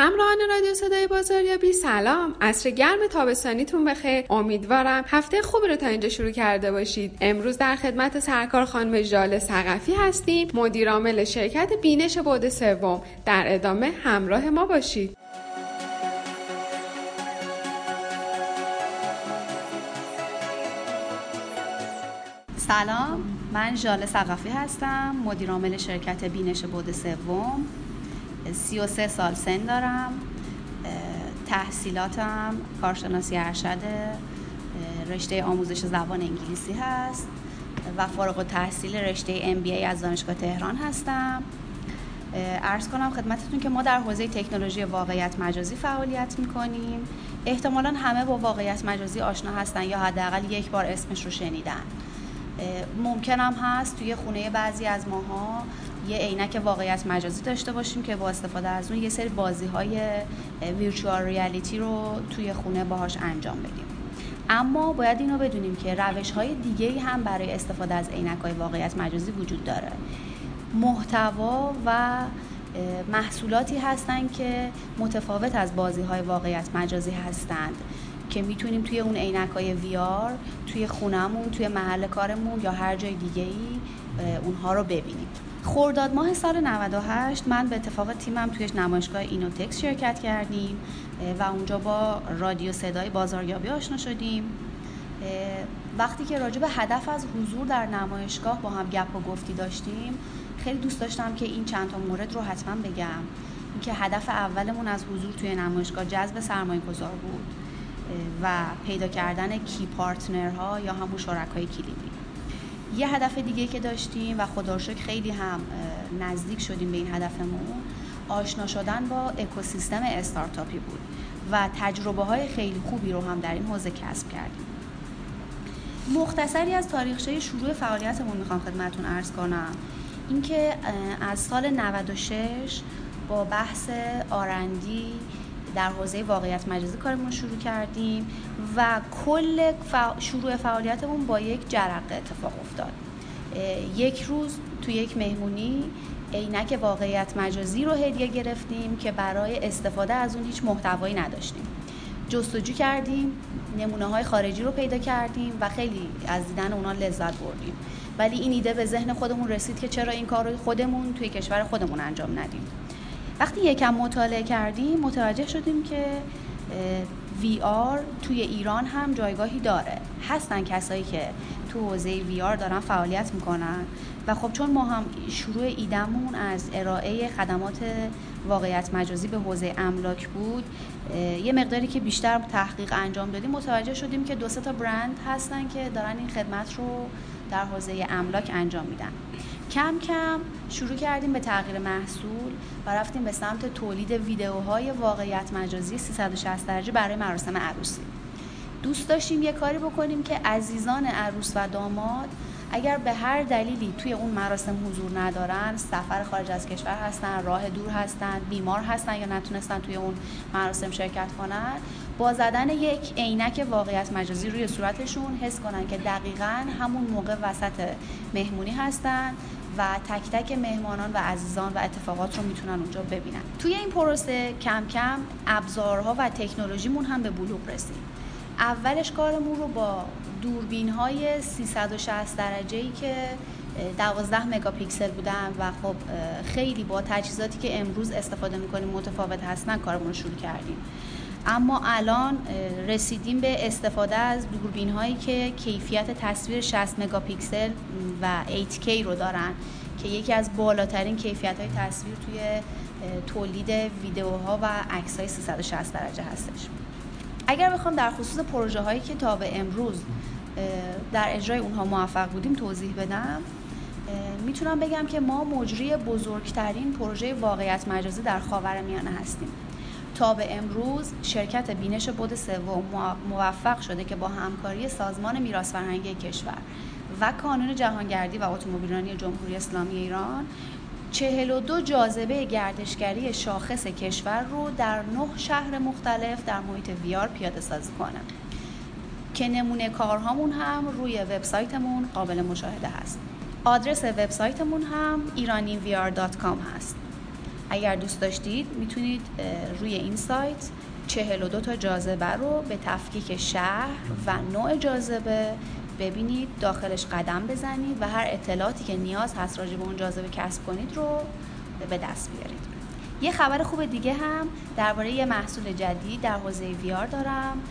همراهان رادیو صدای بازاریابی سلام. عصر گرم تابستانیتون بخیر. امیدوارم هفته خوبی رو تا اینجا شروع کرده باشید. امروز در خدمت سرکار خانم ژاله سقفی هستیم مدیر عامل شرکت بینش بود سوم. در ادامه همراه ما باشید. سلام. من ژاله سقفی هستم مدیر عامل شرکت بینش بود سوم. 33 سال سن دارم تحصیلاتم کارشناسی ارشد رشته آموزش زبان انگلیسی هست و فارغ و تحصیل رشته MBA از دانشگاه تهران هستم. ارز کنم خدمتتون که ما در حوزه تکنولوژی واقعیت مجازی فعالیت می‌کنیم. احتمالا همه با واقعیت مجازی آشنا هستن یا حداقل یک بار اسمش رو شنیدن. ممکنم هست توی خونه بعضی از ماها یه عینک واقعیت مجازی داشته باشیم که با استفاده از اون یه سری بازی های ویرچوال ریالیتی رو توی خونه باهاش انجام بدیم. اما باید اینو بدونیم که روش های دیگه هم برای استفاده از عینک های واقعیت مجازی وجود داره. محتوا و محصولاتی هستند که متفاوت از بازی های واقعیت مجازی هستند. که می‌تونیم توی اون عینک های ویار توی خونمون توی محل کارمون یا هر جای دیگه ای اونها رو ببینیم. خورداد ماه سال 98 من به اتفاق تیمم توی نمایشگاه اینوتکس شرکت کردیم و اونجا با رادیو صدای بازاریابی آشنا شدیم. وقتی که راجع به هدف از حضور در نمایشگاه با هم گپ و گفتی داشتیم خیلی دوست داشتم که این چند تا مورد رو حتما بگم. اینکه هدف اولمون از حضور توی نمایشگاه جذب سرمایه گذار بود. و پیدا کردن کی پارتنرها یا همون شرکای کلیدی. یه هدف دیگه که داشتیم و خدا خیلی هم نزدیک شدیم به این هدفمون آشنا شدن با اکوسیستم استارتاپی بود و تجربه های خیلی خوبی رو هم در این حوزه کسب کردیم. مختصری از تاریخچه شروع فعالیتمون می‌خوام خدمتون ارز کنم. اینکه از سال 96 با بحث آرندی در حوزه واقعیت مجازی کارمون رو شروع کردیم و کل شروع فعالیتمون با یک جرقه اتفاق افتاد. یک روز تو یک مهمونی عینک واقعیت مجازی رو هدیه گرفتیم که برای استفاده از اون هیچ محتوایی نداشتیم. جستجو کردیم نمونه های خارجی رو پیدا کردیم و خیلی از دیدن اونا لذت بردیم. ولی این ایده به ذهن خودمون رسید که چرا این کار رو خودمون توی کشور خودمون انجام ندیم. وقتی یکم مطالعه کردیم متوجه شدیم که وی آر توی ایران هم جایگاهی داره. هستن کسایی که تو حوزه وی آر دارن فعالیت می‌کنن. و خب چون ما هم شروع ایدمون از ارائه خدمات واقعیت مجازی به حوزه املاک بود یه مقداری که بیشتر تحقیق انجام دادیم متوجه شدیم که دو تا برند هستن که دارن این خدمت رو در حوزه املاک انجام میدن. کم کم شروع کردیم به تغییر محصول و رفتیم به سمت تولید ویدیوهای واقعیت مجازی 360 درجه برای مراسم عروسی. دوست داشتیم یه کاری بکنیم که عزیزان عروس و داماد اگر به هر دلیلی توی اون مراسم حضور ندارن سفر خارج از کشور هستن راه دور هستن بیمار هستن یا نتونستن توی اون مراسم شرکت کنن با زدن یک عینک واقعیت مجازی روی صورتشون حس کنن که دقیقا همون موقع وسط مهمونی هستن و تک تک مهمانان و عزیزان و اتفاقات رو می‌تونن اونجا ببینن. توی این پروسه کم کم ابزارها و تکنولوژیمون هم به بلوغ رسید اولش کارمون رو با دوربین های 360 درجه ای که 12 مگاپیکسل بودن و خب خیلی با تجهیزاتی که امروز استفاده می‌کنیم متفاوت هستن کارمون رو شروع کردیم. اما الان رسیدیم به استفاده از دوربین هایی که کیفیت تصویر 60 مگاپیکسل و 8K رو دارن که یکی از بالاترین کیفیت های تصویر توی تولید ویدیوها و عکس های 360 درجه هستش. اگر بخوام در خصوص پروژه هایی که تا به امروز در اجرای اونها موفق بودیم توضیح بدم می‌تونم بگم که ما مجری بزرگترین پروژه واقعیت مجازی در خاورمیانه هستیم. به امروز شرکت بینش بود سوم موفق شده که با همکاری سازمان میراث فرهنگی کشور و کانون جهانگردی و اتومبیلرانی جمهوری اسلامی ایران 42 جاذبه گردشگری شاخص کشور رو در نه شهر مختلف در محیط ویار پیاده سازی کنه. که نمونه کارهامون هم روی وبسایتمون قابل مشاهده هست. آدرس وبسایتمون هم ایرانیویار.com هست. اگر دوست داشتید می‌تونید روی این سایت 42 تا جاذبه رو به تفکیک شهر و نوع جاذبه ببینید داخلش قدم بزنید و هر اطلاعاتی که نیاز هست راجع به اون جاذبه کسب کنید رو به دست بیارید. یه خبر خوب دیگه هم درباره یه محصول جدید در حوزه ویار دارم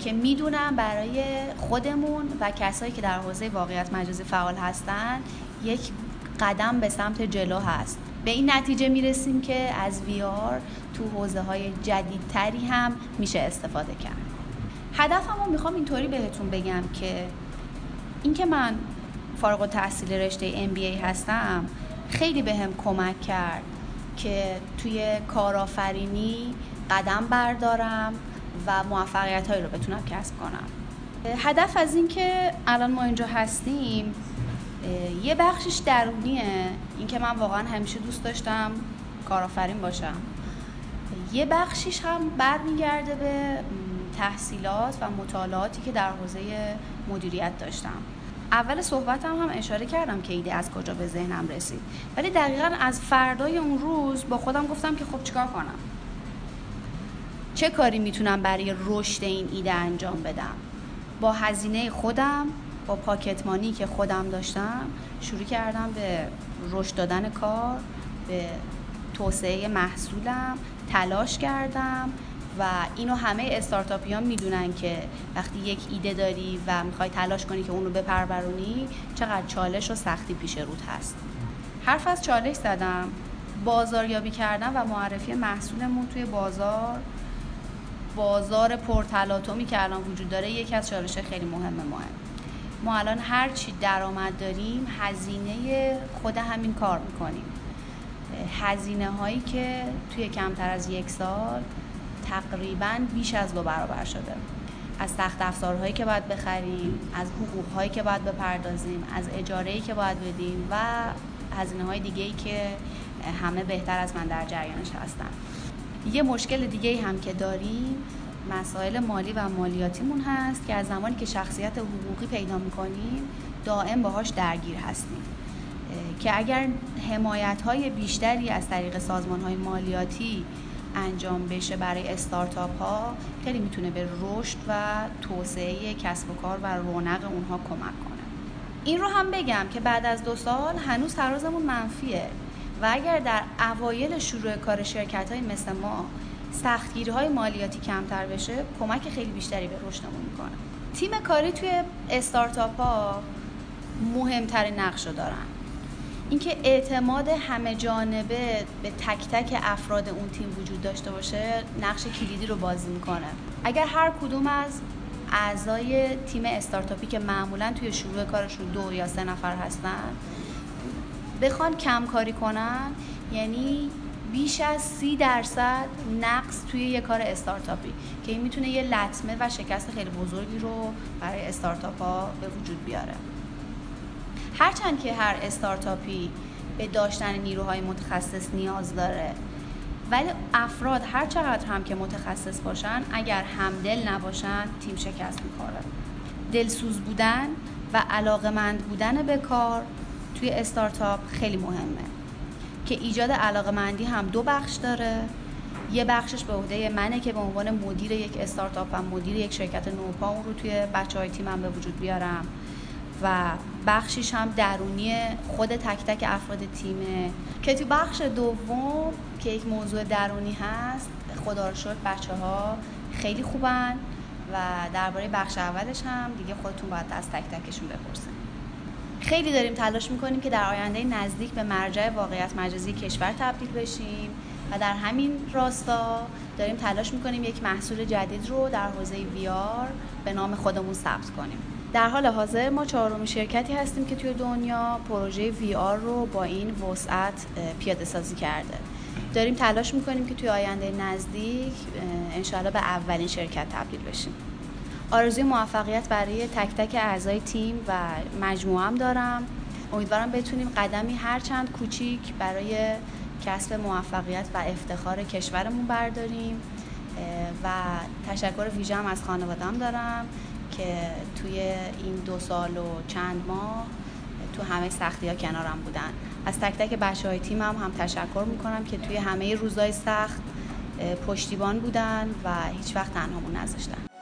که می‌دونم برای خودمون و کسایی که در حوزه واقعیت مجازی فعال هستن یک قدم به سمت جلو هست. به این نتیجه می‌رسیم که از ویار تو حوزه های جدیدتری هم میشه استفاده کرد. هدفمو می‌خوام اینطوری بهتون بگم که اینکه من فارغ التحصیل رشته MBA هستم خیلی به کمک کرد که توی کارآفرینی قدم بردارم و موفقیت هایی رو بتونم کسب کنم. هدف از این که الان ما اینجا هستیم یه بخشش درونیه. اینکه من واقعا همیشه دوست داشتم کارآفرین باشم. یه بخشیش هم برمیگرده به تحصیلات و مطالعاتی که در حوزه مدیریت داشتم. اول صحبتم هم اشاره کردم که ایده از کجا به ذهنم رسید. ولی دقیقا از فردای اون روز با خودم گفتم که خب چیکار کنم؟ چه کاری می‌تونم برای رشد این ایده انجام بدم؟ با هزینه خودم با پاکتمانی که خودم داشتم شروع کردم به رشد دادن کار به توسعه محصولم تلاش کردم و اینو همه استارتاپیان می‌دونن که وقتی یک ایده داری و می‌خوای تلاش کنی که اون رو بپرورونی چقدر چالش و سختی پیش رود هست. حرف از چالش زدم. بازاریابی کردن و معرفی محصولمون توی بازار بازار پرتلاطمی که الان وجود داره یکی از چالش خیلی مهم ماه ما الان هر چی درآمد داریم هزینه خود همین کار می‌کنیم. هزینه هایی که توی کمتر از یک سال تقریبا بیش از دو برابر شده. از تخت افزارهایی که باید بخریم از حقوقهایی که باید بپردازیم از اجاره‌ای که باید بدیم و هزینه های دیگه ای که همه بهتر از من در جریانش هستن. یه مشکل دیگه هم که داریم مسائل مالی و مالیاتیمون هست که از زمانی که شخصیت حقوقی پیدا می‌کنیم دائم باهاش درگیر هستیم. که اگر حمایت های بیشتری از طریق سازمان های مالیاتی انجام بشه برای استارتاپ ها خیلی می‌تونه به رشد و توسعه کسب و کار و رونق اونها کمک کنه. این رو هم بگم که بعد از دو سال هنوز ترازمون منفیه. و اگر در اوایل شروع کار شرکت های مثل ما سختگیری های مالیاتی کمتر بشه کمک خیلی بیشتری به رشدمون می‌کنه. تیم کاری توی استارتاپ ها مهمترین نقش رو دارن. اینکه اعتماد همه جانبه به تک تک افراد اون تیم وجود داشته باشه نقش کلیدی رو بازی می‌کنه. اگر هر کدوم از اعضای تیم استارتاپی که معمولا توی شروع کارشون دو یا سه نفر هستن بخوان کم کاری کنن یعنی بیش از سی درصد نقص توی یه کار استارتاپی که این می‌تونه یه لطمه و شکست خیلی بزرگی رو برای استارتاپ ها به وجود بیاره. هرچند که هر استارتاپی به داشتن نیروهای متخصص نیاز داره ولی افراد هر چقدر هم که متخصص باشن اگر همدل نباشن تیم شکست می‌خوره. دلسوز بودن و علاقمند بودن به کار توی استارتاپ خیلی مهمه. که ایجاد علاقمندی هم دو بخش داره. یه بخشش به عهده منه که به عنوان مدیر یک استارتاپ و مدیر یک شرکت نوپا اون رو توی بچه های تیمم به وجود بیارم. و بخشیش هم درونی خود تک تک افراد تیمه که تو بخش دوم که یک موضوع درونی هست خدا رو شکر بچه ها خیلی خوبن و درباره بخش اولش هم دیگه خودتون باید از تک تکشون بپرسین خیلی داریم تلاش می‌کنیم که در آینده نزدیک به مرجع واقعیت مجازی کشور تبدیل بشیم و در همین راستا داریم تلاش می‌کنیم یک محصول جدید رو در حوزه ویار به نام خودمون ثبت کنیم. در حال حاضر ما چهارمین شرکتی هستیم که توی دنیا پروژه وی رو با این وسعت پیاده سازی کرده. داریم تلاش می‌کنیم که توی آینده نزدیک انشاءالله به اولین شرکت تبدیل بشیم. آرزوی موفقیت برای تک تک اعضای تیم و مجموعه هم دارم. امیدوارم بتونیم قدمی هرچند کوچیک برای کسب موفقیت و افتخار کشورمون برداریم. و تشکر ویژه هم از خانوادم دارم که توی این دو سال و چند ماه تو همه سختی ها کنارم بودن. از تک تک بچه های تیمم هم, هم تشکر می‌کنم که توی همه روزهای سخت پشتیبان بودن و هیچ وقت تنهامون نذاشتن.